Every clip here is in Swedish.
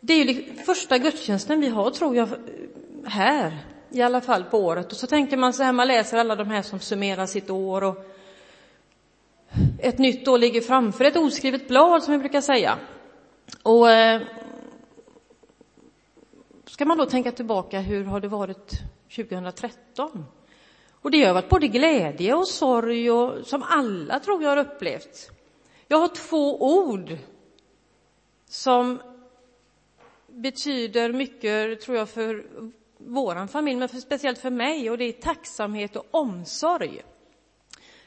det är ju första gudstjänsten vi har, tror jag, här, i alla fall på året. Och så tänker man så här, man läser alla de här som summerar sitt år och ett nytt år ligger framför, ett oskrivet blad som vi brukar säga. Och eh, ska man då tänka tillbaka, hur har det varit 2013? Och det har varit både glädje och sorg, och, som alla tror jag har upplevt. Jag har två ord som betyder mycket, tror jag, för vår familj, men för, speciellt för mig, och det är tacksamhet och omsorg.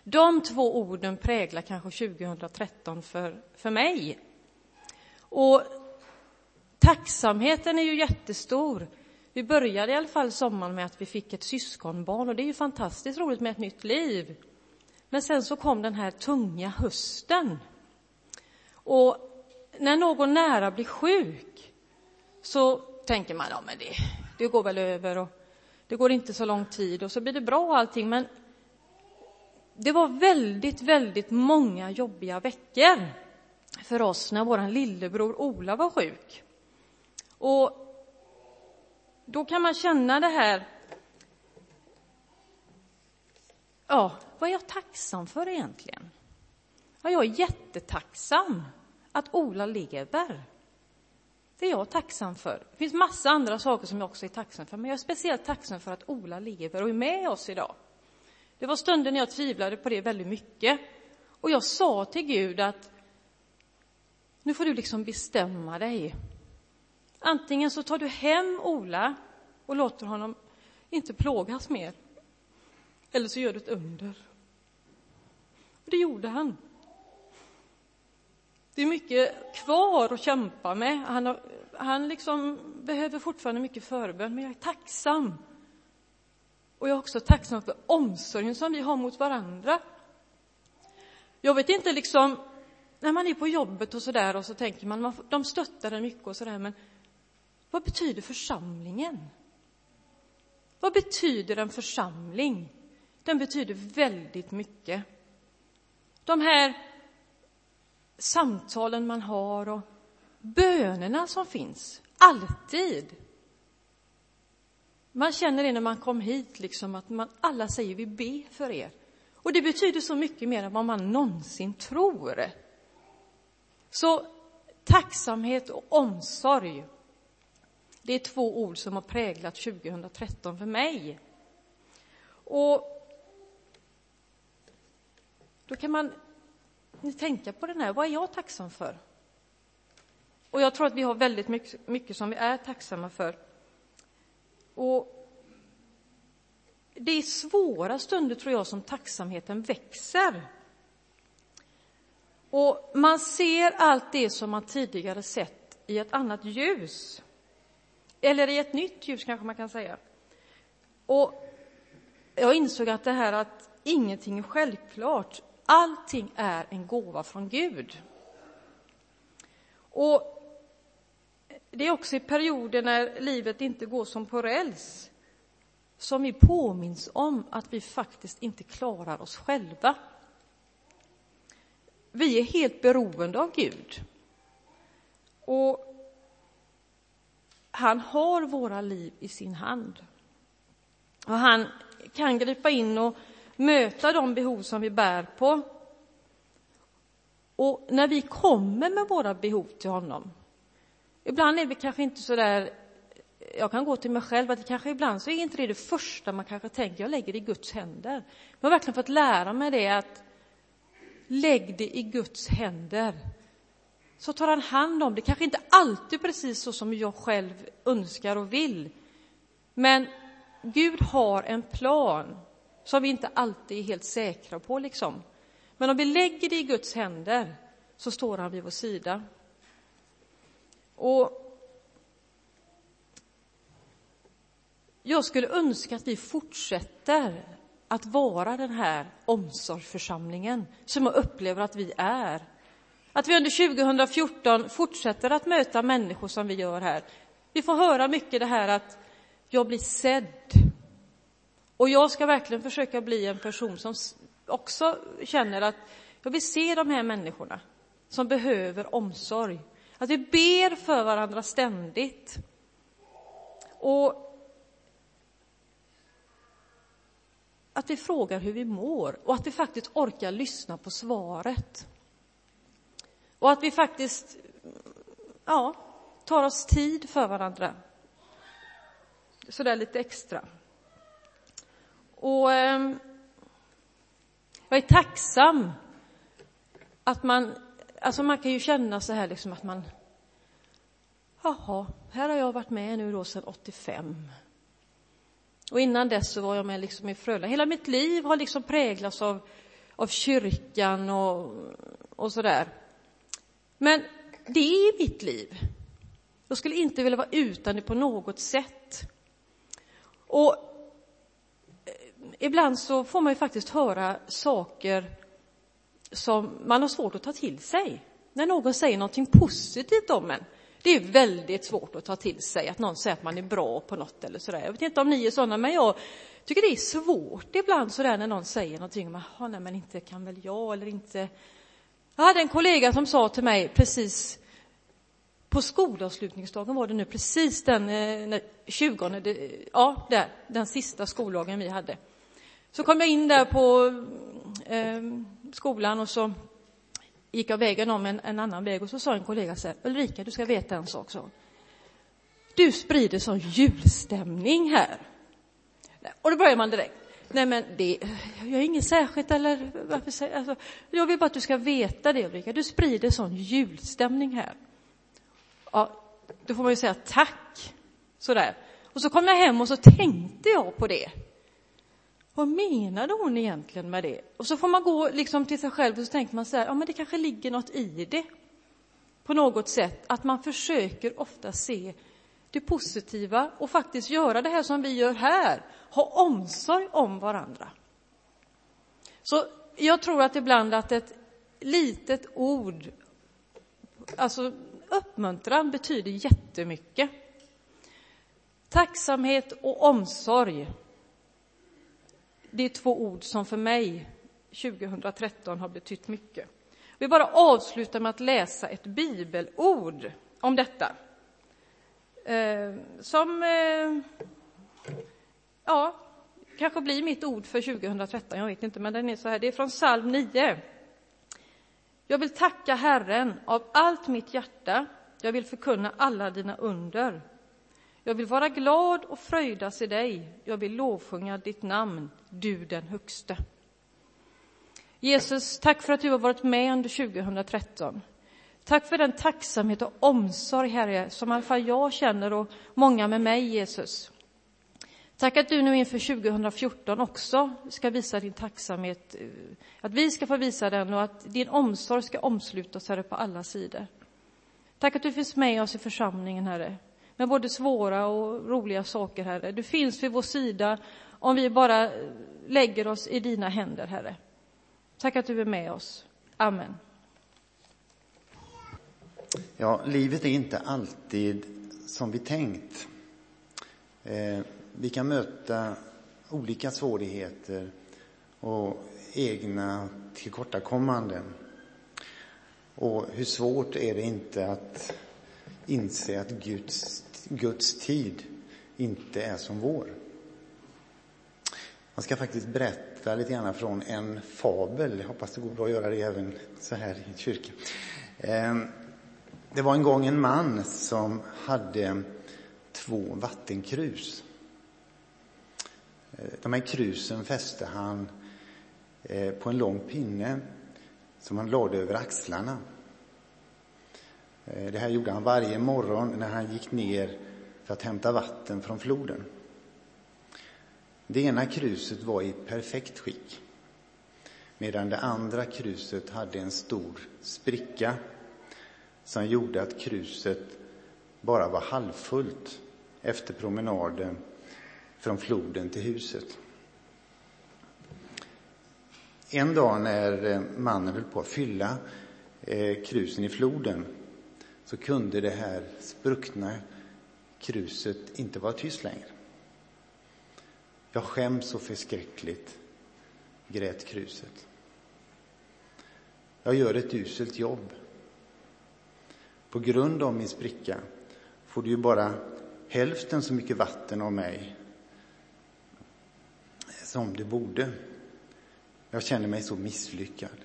De två orden präglar kanske 2013 för, för mig. Och tacksamheten är ju jättestor. Vi började i alla fall sommaren med att vi fick ett syskonbarn och det är ju fantastiskt roligt med ett nytt liv. Men sen så kom den här tunga hösten. Och när någon nära blir sjuk så tänker man, ja men det, det går väl över och det går inte så lång tid och så blir det bra allting. Men det var väldigt, väldigt många jobbiga veckor för oss när vår lillebror Ola var sjuk. Och då kan man känna det här, ja, vad är jag tacksam för egentligen? Ja, jag är jättetacksam att Ola lever. Det är jag tacksam för. Det finns massa andra saker som jag också är tacksam för, men jag är speciellt tacksam för att Ola lever och är med oss idag. Det var stunder när jag tvivlade på det väldigt mycket. Och jag sa till Gud att nu får du liksom bestämma dig. Antingen så tar du hem Ola och låter honom inte plågas mer. Eller så gör du ett under. Och det gjorde han. Det är mycket kvar att kämpa med. Han, har, han liksom behöver fortfarande mycket förbön, men jag är tacksam. Och jag är också tacksam för omsorgen som vi har mot varandra. Jag vet inte liksom, när man är på jobbet och så där och så tänker man, man de stöttar en mycket och så där, men vad betyder församlingen? Vad betyder en församling? Den betyder väldigt mycket. De här samtalen man har och bönerna som finns, alltid. Man känner det när man kom hit, liksom att man, alla säger vi ber för er. Och det betyder så mycket mer än vad man någonsin tror. Så tacksamhet och omsorg, det är två ord som har präglat 2013 för mig. Och då kan man tänka på den här, vad är jag tacksam för? Och jag tror att vi har väldigt mycket, mycket som vi är tacksamma för. Och det är svåra stunder, tror jag, som tacksamheten växer. Och man ser allt det som man tidigare sett i ett annat ljus. Eller i ett nytt ljus, kanske man kan säga. Och jag insåg att det här att ingenting är självklart. Allting är en gåva från Gud. Och det är också i perioder när livet inte går som på räls som vi påminns om att vi faktiskt inte klarar oss själva. Vi är helt beroende av Gud. Och han har våra liv i sin hand. Och han kan gripa in och möta de behov som vi bär på. Och när vi kommer med våra behov till honom, ibland är vi kanske inte så där jag kan gå till mig själv att det kanske ibland så är inte det det första man kanske tänker, jag lägger det i Guds händer. Jag har verkligen fått lära mig det att lägg det i Guds händer. Så tar han hand om det, kanske inte alltid precis så som jag själv önskar och vill. Men Gud har en plan som vi inte alltid är helt säkra på liksom. Men om vi lägger det i Guds händer så står han vid vår sida. Och Jag skulle önska att vi fortsätter att vara den här omsorgsförsamlingen som jag upplever att vi är. Att vi under 2014 fortsätter att möta människor som vi gör här. Vi får höra mycket det här att jag blir sedd. Och jag ska verkligen försöka bli en person som också känner att jag vill se de här människorna som behöver omsorg. Att vi ber för varandra ständigt. Och att vi frågar hur vi mår och att vi faktiskt orkar lyssna på svaret. Och att vi faktiskt, ja, tar oss tid för varandra. Sådär lite extra. Och eh, jag är tacksam att man, alltså man kan ju känna så här liksom att man, jaha, här har jag varit med nu då sedan 85. Och innan dess så var jag med liksom i Frölunda. Hela mitt liv har liksom präglats av, av kyrkan och, och sådär. Men det är mitt liv. Jag skulle inte vilja vara utan det på något sätt. Och ibland så får man ju faktiskt höra saker som man har svårt att ta till sig. När någon säger någonting positivt om en. Det är väldigt svårt att ta till sig att någon säger att man är bra på något eller sådär. Jag vet inte om ni är sådana, men jag tycker det är svårt ibland sådär när någon säger någonting Man, nej men inte kan väl jag eller inte. Jag hade en kollega som sa till mig precis på skolavslutningsdagen var det nu precis den eh, 20, ja, där, den sista skoldagen vi hade. Så kom jag in där på eh, skolan och så gick jag vägen om en, en, annan väg och så sa en kollega så här, Ulrika, du ska veta en sak, så. Du sprider sån julstämning här. Och då börjar man direkt. Nej men det, jag är inget särskilt eller varför säger, alltså, jag vill bara att du ska veta det Ulrika, du sprider sån julstämning här. Ja, då får man ju säga tack. Sådär. Och så kom jag hem och så tänkte jag på det. Vad menade hon egentligen med det? Och så får man gå liksom till sig själv och så tänker man så här, ja men det kanske ligger något i det. På något sätt, att man försöker ofta se det positiva och faktiskt göra det här som vi gör här, ha omsorg om varandra. Så jag tror att ibland att ett litet ord, alltså uppmuntran betyder jättemycket. Tacksamhet och omsorg det är två ord som för mig 2013 har betytt mycket. Jag vill bara avsluta med att läsa ett bibelord om detta. Eh, som, eh, ja, kanske blir mitt ord för 2013, jag vet inte, men den är så här, det är från psalm 9. Jag vill tacka Herren av allt mitt hjärta, jag vill förkunna alla dina under. Jag vill vara glad och fröjdas i dig. Jag vill lovsjunga ditt namn, du den högste. Jesus, tack för att du har varit med under 2013. Tack för den tacksamhet och omsorg, Herre, som i alla fall jag känner och många med mig, Jesus. Tack att du nu inför 2014 också ska visa din tacksamhet, eh, att vi ska få visa den och att din omsorg ska omsluta oss, Herre, på alla sidor. Tack att du finns med oss i församlingen, Herre med både svåra och roliga saker, Herre. Du finns vid vår sida om vi bara lägger oss i dina händer, Herre. Tack att du är med oss. Amen. Ja, livet är inte alltid som vi tänkt. Eh, vi kan möta olika svårigheter och egna tillkortakommanden. Och hur svårt är det inte att inse att Guds, Guds tid inte är som vår. Man ska faktiskt berätta lite grann från en fabel. Jag hoppas det går bra att göra det även så här i kyrkan. Ehm, det var en gång en man som hade två vattenkrus. Eh, de här krusen fäste han eh, på en lång pinne som han lade över axlarna. Eh, det här gjorde han varje morgon när han gick ner för att hämta vatten från floden. Det ena kruset var i perfekt skick medan det andra kruset hade en stor spricka som gjorde att kruset bara var halvfullt efter promenaden från floden till huset. En dag när eh, mannen höll på att fylla eh, krusen i floden så kunde det här spruckna kruset inte vara tyst längre. Jag skäms så förskräckligt, grät kruset. Jag gör ett uselt jobb. På grund av min spricka får du ju bara hälften så mycket vatten av mig som du borde. Jag känner mig så misslyckad.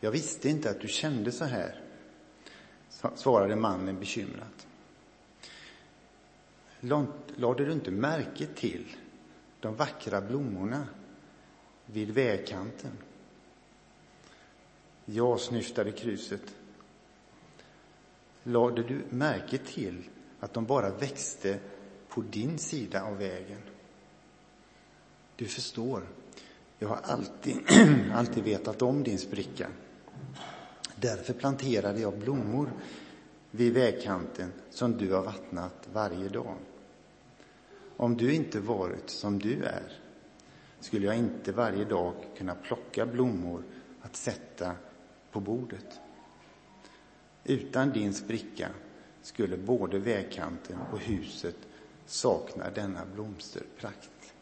Jag visste inte att du kände så här, svarade mannen bekymrat. Lade du inte märke till de vackra blommorna vid vägkanten? Jag snyftade kruset. Lade du märke till att de bara växte på din sida av vägen? Du förstår, jag har alltid, alltid vetat om din spricka. Därför planterade jag blommor vid vägkanten som du har vattnat varje dag. Om du inte varit som du är skulle jag inte varje dag kunna plocka blommor att sätta på bordet. Utan din spricka skulle både vägkanten och huset sakna denna blomsterprakt.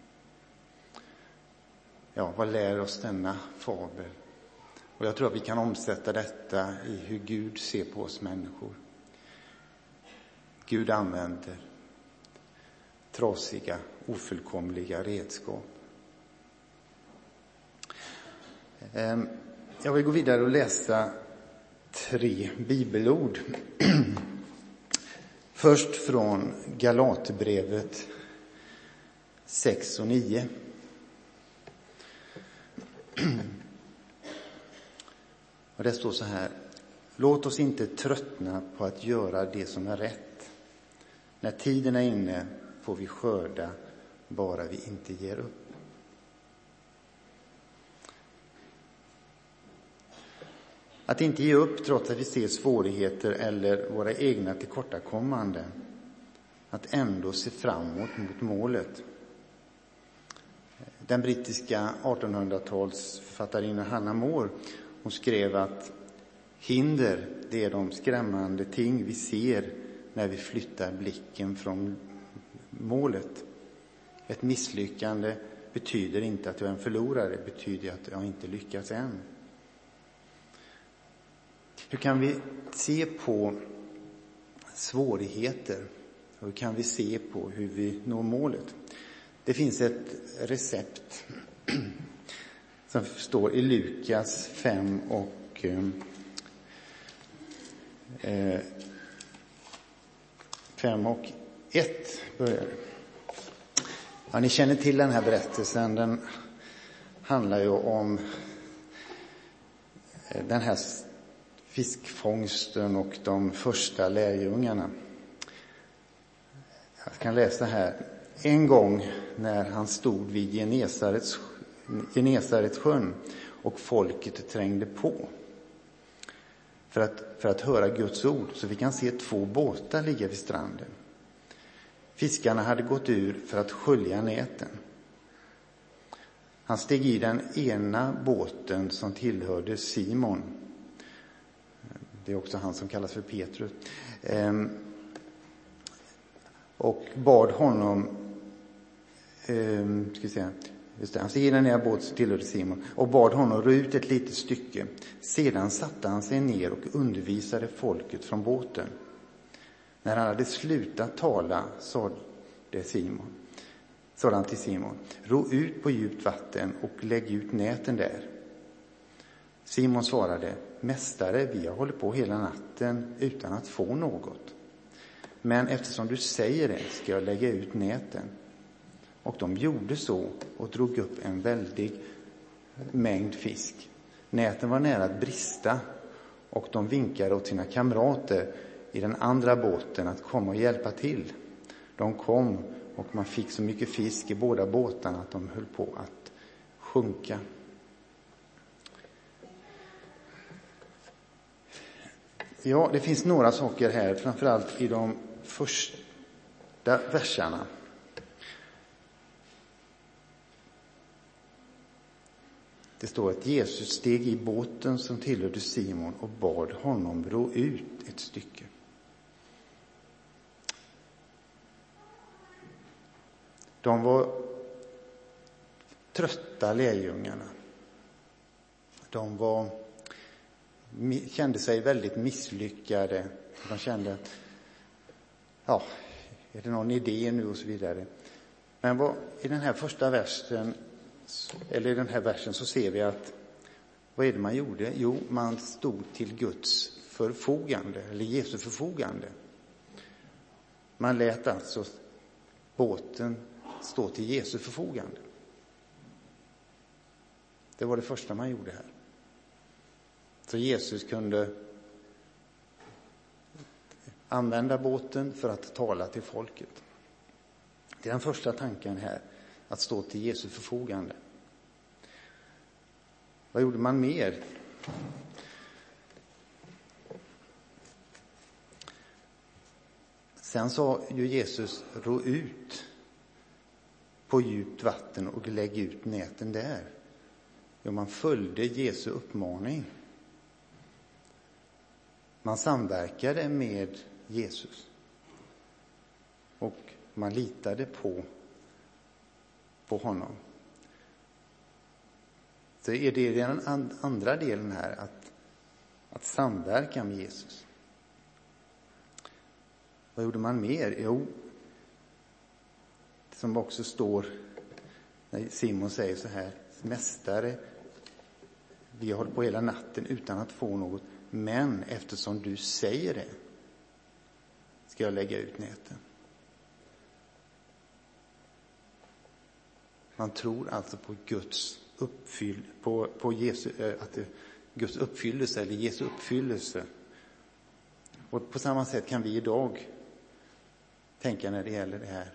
Ja, vad lär oss denna fabel? Och jag tror att vi kan omsätta detta i hur Gud ser på oss människor. Gud använder trasiga, ofullkomliga redskap. Ehm, jag vill gå vidare och läsa tre bibelord. Först från Galaterbrevet 6 och 9. Och det står så här. Låt oss inte tröttna på att göra det som är rätt. När tiden är inne får vi skörda bara vi inte ger upp. Att inte ge upp trots att vi ser svårigheter eller våra egna tillkortakommanden. Att ändå se framåt mot målet. Den brittiska 1800-talsförfattarinnan Hanna Moore hon skrev att hinder, det är de skrämmande ting vi ser när vi flyttar blicken från målet. Ett misslyckande betyder inte att jag är en förlorare, det betyder att jag inte lyckats än. Hur kan vi se på svårigheter? Hur kan vi se på hur vi når målet? Det finns ett recept som står i Lukas 5 och eh, eh 5 och 1 börjar Ja, ni känner till den här berättelsen. Den handlar ju om eh, den här fiskfångsten och de första lärjungarna. Jag kan läsa här. En gång när han stod vid Genesarets, Genesarets sjön och folket trängde på för att, för att höra Guds ord så fick han se två båtar ligga vid stranden. Fiskarna hade gått ur för att skölja näten. Han steg i den ena båten som tillhörde Simon det är också han som kallas för Petrus. Ehm, och bad honom, ehm, ska säga, just det, han steg i den ena båten som tillhörde Simon och bad honom ro ut ett litet stycke. Sedan satte han sig ner och undervisade folket från båten. När han hade slutat tala sade Simon, sade han till Simon, ro ut på djupt vatten och lägg ut näten där. Simon svarade, Mästare, vi har hållit på hela natten utan att få något. Men eftersom du säger det ska jag lägga ut näten. Och de gjorde så och drog upp en väldig mängd fisk. Näten var nära att brista och de vinkade åt sina kamrater i den andra båten att komma och hjälpa till. De kom och man fick så mycket fisk i båda båtarna att de höll på att sjunka. Ja, det finns några saker här, framförallt i de första verserna. Det står att Jesus steg i båten som tillhörde Simon och bad honom ro ut ett stycke. De var trötta lärjungarna. De var kände sig väldigt misslyckade. De kände att, ja, är det någon idé nu och så vidare. Men vad, i den här första versen, eller i den här versen så ser vi att vad är det man gjorde? Jo, man stod till Guds förfogande, eller Jesu förfogande. Man lät alltså båten stå till Jesu förfogande. Det var det första man gjorde här. Så Jesus kunde använda båten för att tala till folket. Det är den första tanken här, att stå till Jesu förfogande. Vad gjorde man mer? Sen sa ju Jesus, ro ut på djupt vatten och lägg ut näten där. Jo, man följde Jesu uppmaning. Man samverkade med Jesus. Och man litade på, på honom. Så är det den andra delen här, att, att samverka med Jesus. Vad gjorde man mer? Jo, som också står när Simon säger så här, Mästare, vi har hållit på hela natten utan att få något, men eftersom du säger det ska jag lägga ut näten. Man tror alltså på Guds uppfyll, på, på Jesu, eh, att det, Guds uppfyllelse eller Jesu uppfyllelse. Och på samma sätt kan vi idag tänka när det gäller det här.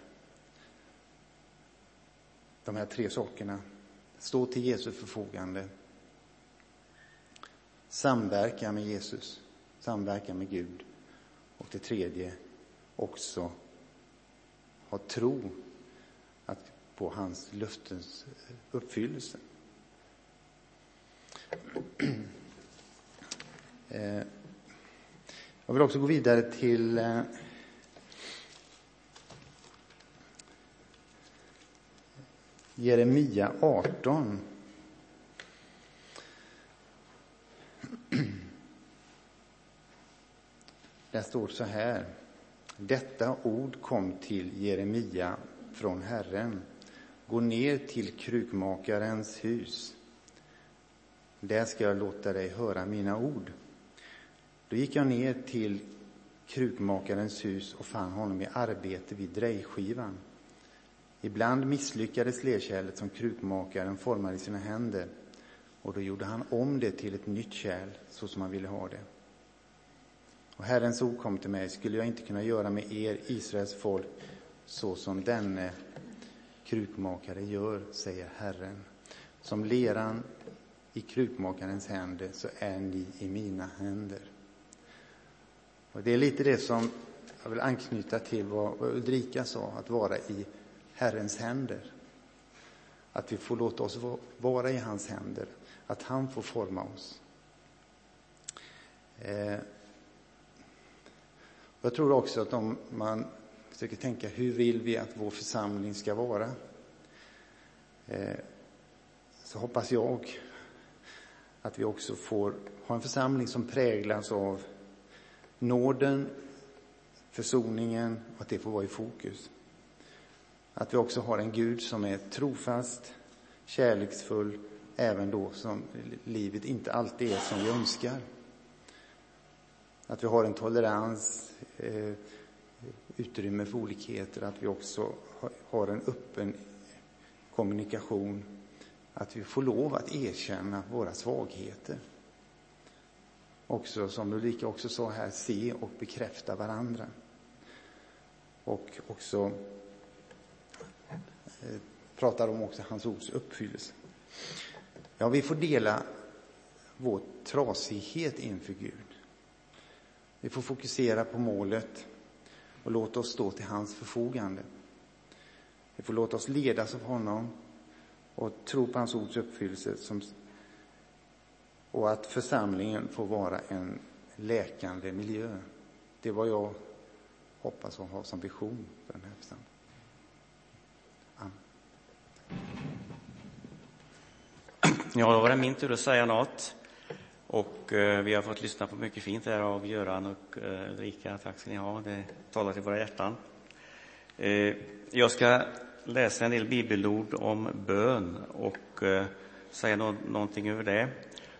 De här tre sakerna. Stå till Jesu förfogande. Samverka med Jesus, samverka med Gud. Och det tredje, också ha tro på hans löftens eh, uppfyllelse. Eh, jag vill också gå vidare till eh, Jeremia 18. Där står så här. Detta ord kom till Jeremia från Herren. Gå ner till krukmakarens hus. Där ska jag låta dig höra mina ord. Då gick jag ner till krukmakarens hus och fann honom i arbete vid drejskivan. Ibland misslyckades lerkärlet som krukmakaren formade i sina händer och då gjorde han om det till ett nytt kärl så som han ville ha det. Och Herrens ord kom till mig, skulle jag inte kunna göra med er, Israels folk, så som denne krukmakare gör, säger Herren. Som leran i krukmakarens händer så är ni i mina händer. Och Det är lite det som jag vill anknyta till vad Ulrika sa, att vara i Herrens händer. Att vi får låta oss vara i hans händer, att han får forma oss. Eh, jag tror också att om man försöker tänka hur vill vi att vår församling ska vara? Eh, så hoppas jag att vi också får ha en församling som präglas av nåden, försoningen och att det får vara i fokus. Att vi också har en Gud som är trofast, kärleksfull, även då som livet inte alltid är som vi önskar. Att vi har en tolerans, eh, utrymme för olikheter, att vi också har en öppen kommunikation, att vi får lov att erkänna våra svagheter. Också, som Ulrika också sa här, se och bekräfta varandra. Och också Eh, pratar om också hans ords uppfyllelse. Ja, vi får dela vår trasighet inför Gud. Vi får fokusera på målet och låta oss stå till hans förfogande. Vi får låta oss ledas av honom och tro på hans ords uppfyllelse som, och att församlingen får vara en läkande miljö. Det är vad jag hoppas och har som vision för den här församlingen. Ja, då var det min tur att säga något. Och eh, vi har fått lyssna på mycket fint här av Göran och eh, Ulrika. Tack ska ni ha. Det talar till våra hjärtan. Eh, jag ska läsa en del bibelord om bön och eh, säga no någonting över det.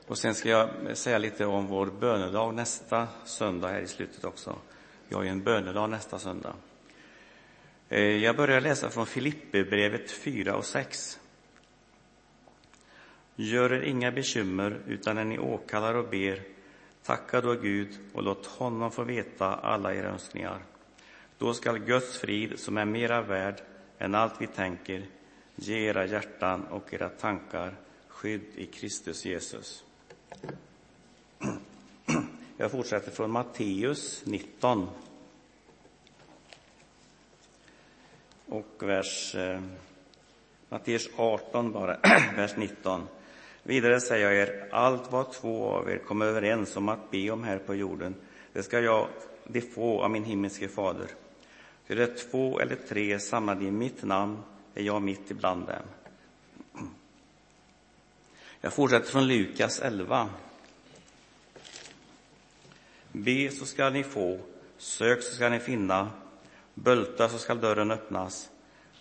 Och sen ska jag säga lite om vår bönedag nästa söndag här i slutet också. Vi har ju en bönedag nästa söndag. Eh, jag börjar läsa från Filipperbrevet 4 och 6. Gör er inga bekymmer, utan när ni åkallar och ber, tacka då Gud och låt honom få veta alla era önskningar. Då skall Guds frid, som är mera värd än allt vi tänker, ge era hjärtan och era tankar skydd i Kristus Jesus. Jag fortsätter från Matteus 19. Och vers eh, Matteus 18 bara, vers 19. Vidare säger jag er, allt vad två av er kommer överens om att be om här på jorden, det ska jag de få av min himmelske fader. För det är två eller tre samlade i mitt namn, är jag mitt ibland dem. Jag fortsätter från Lukas 11. Be så skall ni få, sök så skall ni finna, bölta så skall dörren öppnas.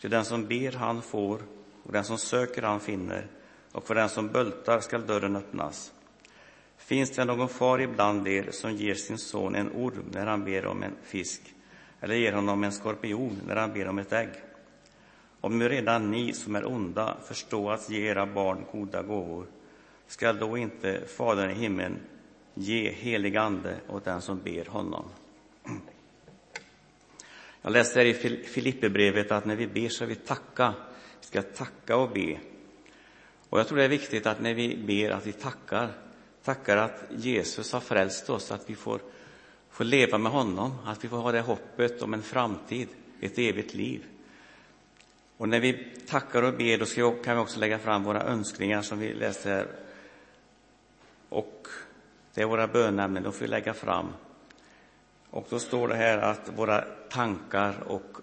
Till den som ber han får, och den som söker han finner, och för den som bultar skall dörren öppnas. Finns det någon far ibland er som ger sin son en orm när han ber om en fisk, eller ger honom en skorpion när han ber om ett ägg? Om nu redan ni som är onda förstår att ge era barn goda gåvor, skall då inte Fadern i himlen ge helig ande åt den som ber honom? Jag läste här i Filipperbrevet att när vi ber så vi tacka. Vi ska tacka och be. Och jag tror det är viktigt att när vi ber att vi tackar, tackar att Jesus har frälst oss, att vi får, får leva med honom, att vi får ha det hoppet om en framtid, ett evigt liv. Och när vi tackar och ber, då ska vi, kan vi också lägga fram våra önskningar som vi läste här. Och det är våra bönämnen, de får vi lägga fram. Och då står det här att våra tankar och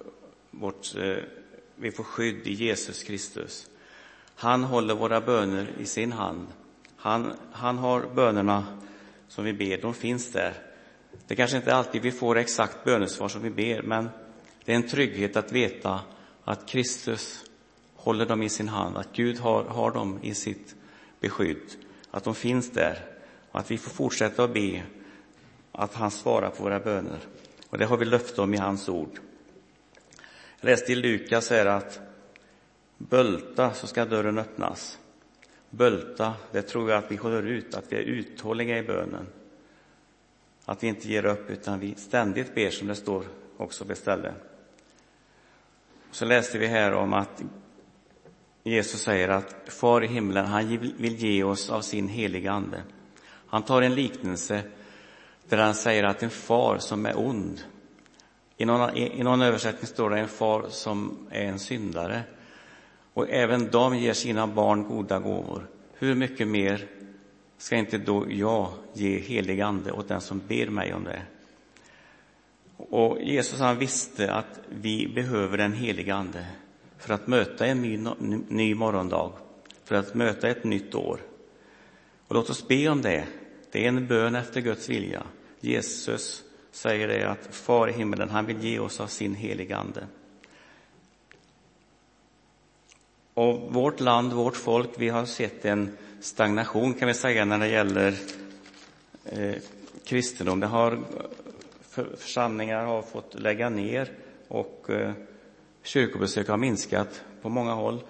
vårt, eh, vi får skydd i Jesus Kristus. Han håller våra böner i sin hand. Han, han har bönerna som vi ber, de finns där. Det kanske inte alltid vi får exakt bönesvar som vi ber, men det är en trygghet att veta att Kristus håller dem i sin hand, att Gud har, har dem i sitt beskydd, att de finns där och att vi får fortsätta att be att han svarar på våra böner. Och det har vi löfte om i hans ord. Jag läste i Lukas här att Bölta så ska dörren öppnas. Bölta, det tror jag att vi håller ut, att vi är uthålliga i bönen. Att vi inte ger upp, utan vi ständigt ber, som det står också på stället. Så läste vi här om att Jesus säger att Far i himlen, han vill ge oss av sin heliga Ande. Han tar en liknelse där han säger att en far som är ond, i någon, i någon översättning står det en far som är en syndare, och även de ger sina barn goda gåvor. Hur mycket mer ska inte då jag ge helig ande åt den som ber mig om det? Och Jesus han visste att vi behöver en helig ande för att möta en ny, ny morgondag, för att möta ett nytt år. Och låt oss be om det. Det är en bön efter Guds vilja. Jesus säger det att Far i himmelen, han vill ge oss av sin heliga Ande. Och vårt land, vårt folk, vi har sett en stagnation kan vi säga när det gäller eh, kristendom. Det har, för, församlingar har fått lägga ner och eh, kyrkobesök har minskat på många håll.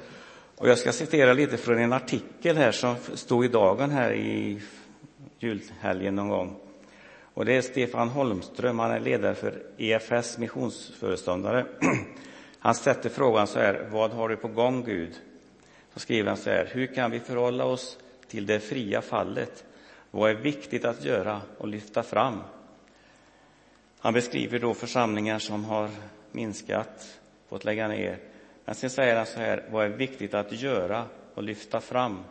Och jag ska citera lite från en artikel här som stod i Dagen här i julhelgen någon gång. Och det är Stefan Holmström, han är ledare för EFS missionsföreståndare. Han sätter frågan så här, vad har du på gång Gud? Så skriver han så här, hur kan vi förhålla oss till det fria fallet? Vad är viktigt att göra och lyfta fram? Han beskriver då församlingar som har minskat, fått lägga ner. Men sen säger han så här, vad är viktigt att göra och lyfta fram?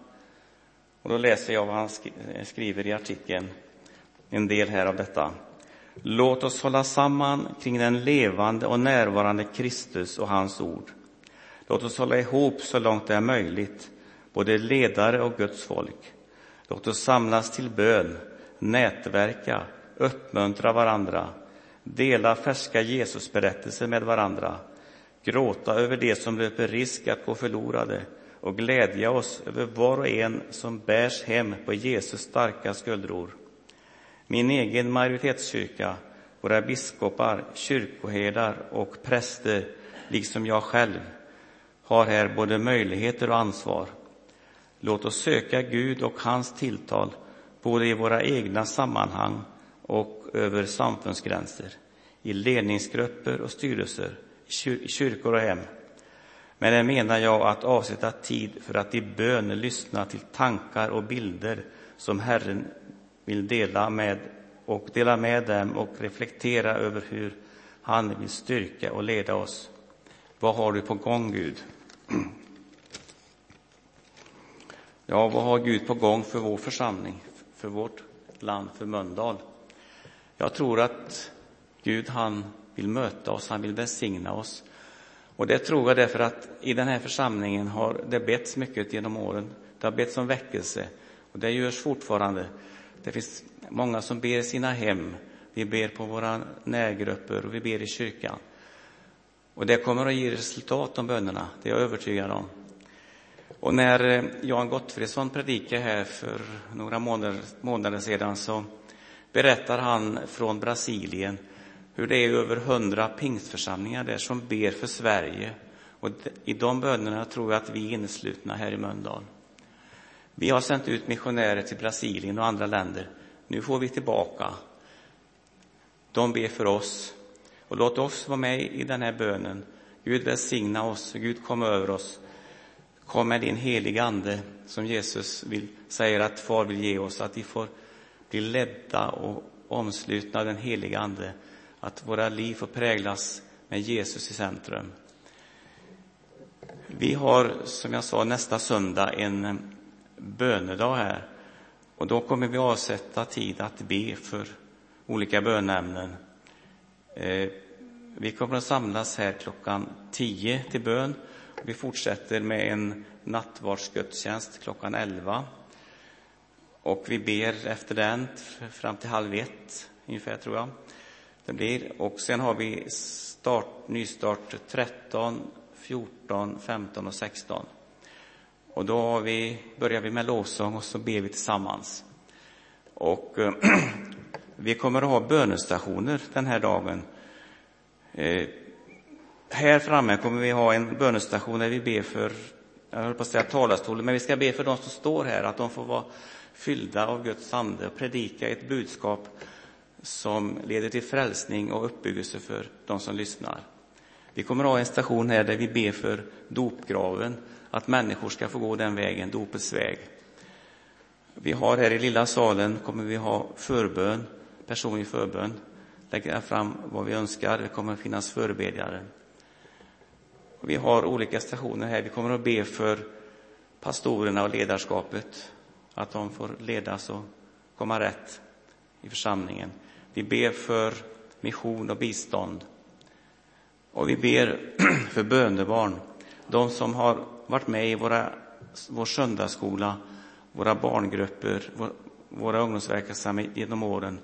Och då läser jag vad han skriver i artikeln, en del här av detta. Låt oss hålla samman kring den levande och närvarande Kristus och hans ord. Låt oss hålla ihop så långt det är möjligt, både ledare och Guds folk. Låt oss samlas till bön, nätverka, uppmuntra varandra, dela färska Jesusberättelser med varandra, gråta över det som löper risk att gå förlorade och glädja oss över var och en som bärs hem på Jesus starka skuldror. Min egen majoritetskyrka, våra biskopar, kyrkoherdar och präster, liksom jag själv, har här både möjligheter och ansvar. Låt oss söka Gud och hans tilltal, både i våra egna sammanhang och över samfundsgränser, i ledningsgrupper och styrelser, i kyrkor och hem. Men det menar jag att avsätta tid för att i bön lyssna till tankar och bilder som Herren vill dela med och dela med dem och reflektera över hur han vill styrka och leda oss. Vad har du på gång, Gud? Ja, vad har Gud på gång för vår församling, för vårt land, för Mölndal? Jag tror att Gud, han vill möta oss, han vill välsigna oss. Och det tror jag därför att i den här församlingen har det betts mycket genom åren. Det har betts om väckelse och det görs fortfarande. Det finns många som ber i sina hem. Vi ber på våra närgrupper och vi ber i kyrkan. Och det kommer att ge resultat, de bönerna, det är jag övertygad om. Och när eh, Jan Gottfridsson predikade här för några månader, månader sedan så berättar han från Brasilien hur det är över hundra pingstförsamlingar där som ber för Sverige. Och i de bönerna tror jag att vi är inneslutna här i Mölndal. Vi har sänt ut missionärer till Brasilien och andra länder. Nu får vi tillbaka. De ber för oss. Och låt oss vara med i den här bönen. Gud välsigna oss, Gud kom över oss. Kom med din heliga Ande, som Jesus vill, säger att Far vill ge oss, att vi får bli ledda och omslutna av den heliga Ande, att våra liv får präglas med Jesus i centrum. Vi har, som jag sa, nästa söndag en bönedag här. Och då kommer vi avsätta tid att be för olika bönämnen. Eh, vi kommer att samlas här klockan 10 till bön. Vi fortsätter med en nattvardsgudstjänst klockan 11. Och vi ber efter den fram till halv ett, ungefär, tror jag. Det blir. Och sen har vi start, nystart 13, 14, 15 och 16. Och då vi, börjar vi med lovsång och så ber vi tillsammans. Och eh, vi kommer att ha bönestationer den här dagen. Eh, här framme kommer vi ha en bönestation där vi ber för, jag höll på att säga talarstolen, men vi ska be för de som står här, att de får vara fyllda av Guds ande och predika ett budskap som leder till frälsning och uppbyggelse för de som lyssnar. Vi kommer att ha en station här där vi ber för dopgraven, att människor ska få gå den vägen, dopets väg. Vi har här i lilla salen kommer vi ha förbön, personlig förbön, lägga fram vad vi önskar. Det kommer att finnas förebedjare. Vi har olika stationer här. Vi kommer att be för pastorerna och ledarskapet, att de får ledas och komma rätt i församlingen. Vi ber för mission och bistånd. Och vi ber för bönebarn, de som har varit med i våra, vår söndagsskola, våra barngrupper, våra ungdomsverksamhet genom åren,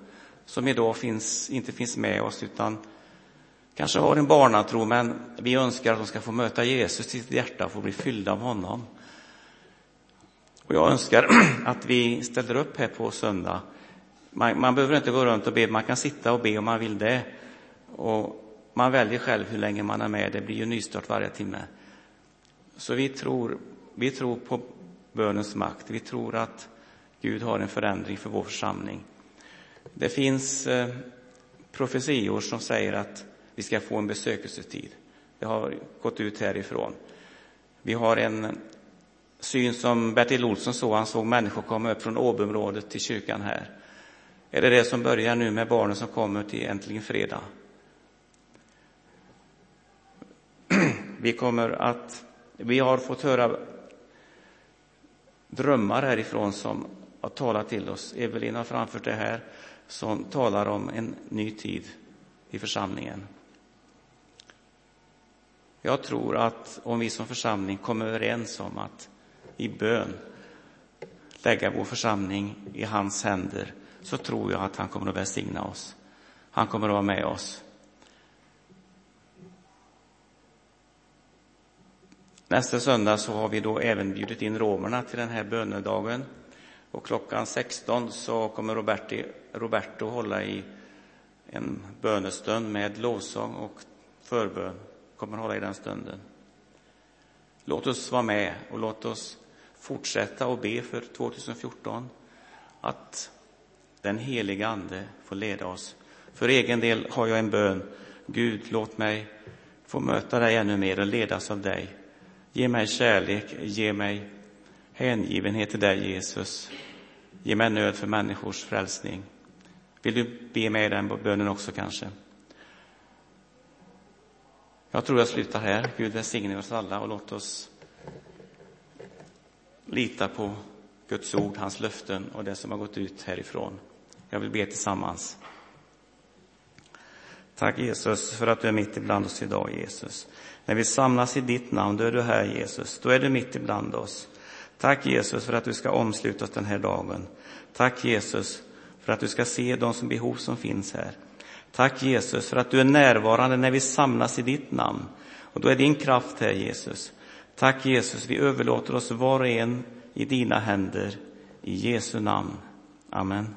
som idag finns, inte finns med oss utan kanske har en barnatro, men vi önskar att de ska få möta Jesus i sitt hjärta och få bli fyllda av honom. Och jag önskar att vi ställer upp här på söndag. Man, man, behöver inte gå runt och be, man kan sitta och be om man vill det. Och man väljer själv hur länge man är med, det blir ju nystart varje timme. Så vi tror, vi tror på bönens makt, vi tror att Gud har en förändring för vår församling. Det finns eh, profetior som säger att vi ska få en besökelsetid. Det har gått ut härifrån. Vi har en syn som Bertil Olsson såg. Han såg människor komma upp från Åbyområdet till kyrkan här. Är det det som börjar nu med barnen som kommer till Äntligen fredag? Vi kommer att, vi har fått höra drömmar härifrån som har talat till oss. Evelin har framfört det här, som talar om en ny tid i församlingen. Jag tror att om vi som församling kommer överens om att i bön lägga vår församling i hans händer så tror jag att han kommer att välsigna oss. Han kommer att vara med oss. Nästa söndag så har vi då även bjudit in romerna till den här bönedagen. Och klockan 16 så kommer Roberti, Roberto hålla i en bönestund med lovsång och förbön. Kommer hålla i den stunden. Låt oss vara med och låt oss fortsätta och be för 2014 att den heliga Ande får leda oss. För egen del har jag en bön. Gud, låt mig få möta dig ännu mer och ledas av dig. Ge mig kärlek, ge mig hängivenhet till dig, Jesus. Ge mig nöd för människors frälsning. Vill du be mig den bönen också kanske? Jag tror jag slutar här. Gud välsigne oss alla och låt oss lita på Guds ord, hans löften och det som har gått ut härifrån. Jag vill be tillsammans. Tack Jesus för att du är mitt ibland oss idag, Jesus. När vi samlas i ditt namn, då är du här Jesus. Då är du mitt ibland oss. Tack Jesus för att du ska omsluta oss den här dagen. Tack Jesus för att du ska se de som behov som finns här. Tack Jesus för att du är närvarande när vi samlas i ditt namn. Och då är din kraft här Jesus. Tack Jesus, vi överlåter oss var och en i dina händer. I Jesu namn. Amen.